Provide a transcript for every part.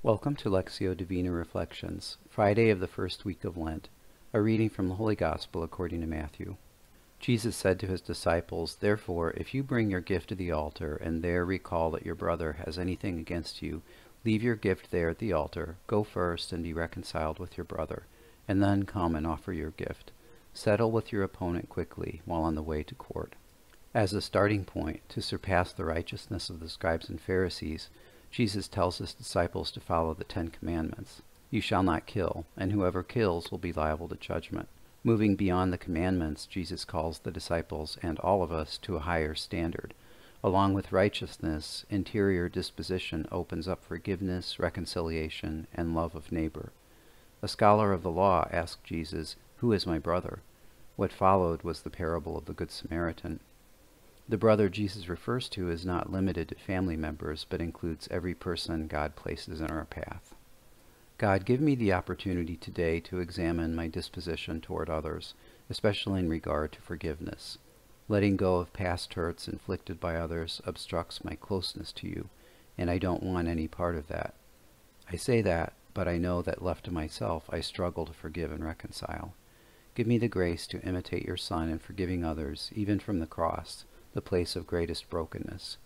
Welcome to Lectio Divina Reflections, Friday of the first week of Lent, a reading from the Holy Gospel according to Matthew. Jesus said to his disciples, Therefore, if you bring your gift to the altar, and there recall that your brother has anything against you, leave your gift there at the altar, go first and be reconciled with your brother, and then come and offer your gift. Settle with your opponent quickly while on the way to court. As a starting point to surpass the righteousness of the scribes and Pharisees, Jesus tells his disciples to follow the Ten Commandments. You shall not kill, and whoever kills will be liable to judgment. Moving beyond the commandments, Jesus calls the disciples and all of us to a higher standard. Along with righteousness, interior disposition opens up forgiveness, reconciliation, and love of neighbor. A scholar of the law asked Jesus, Who is my brother? What followed was the parable of the Good Samaritan. The brother Jesus refers to is not limited to family members, but includes every person God places in our path. God, give me the opportunity today to examine my disposition toward others, especially in regard to forgiveness. Letting go of past hurts inflicted by others obstructs my closeness to you, and I don't want any part of that. I say that, but I know that left to myself, I struggle to forgive and reconcile. Give me the grace to imitate your Son in forgiving others, even from the cross, the place of greatest brokenness.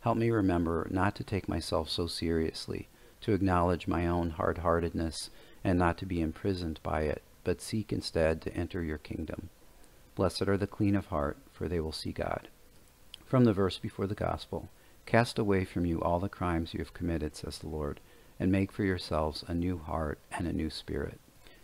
Help me remember not to take myself so seriously, to acknowledge my own hard heartedness, and not to be imprisoned by it, but seek instead to enter your kingdom. Blessed are the clean of heart, for they will see God. From the verse before the Gospel Cast away from you all the crimes you have committed, says the Lord, and make for yourselves a new heart and a new spirit.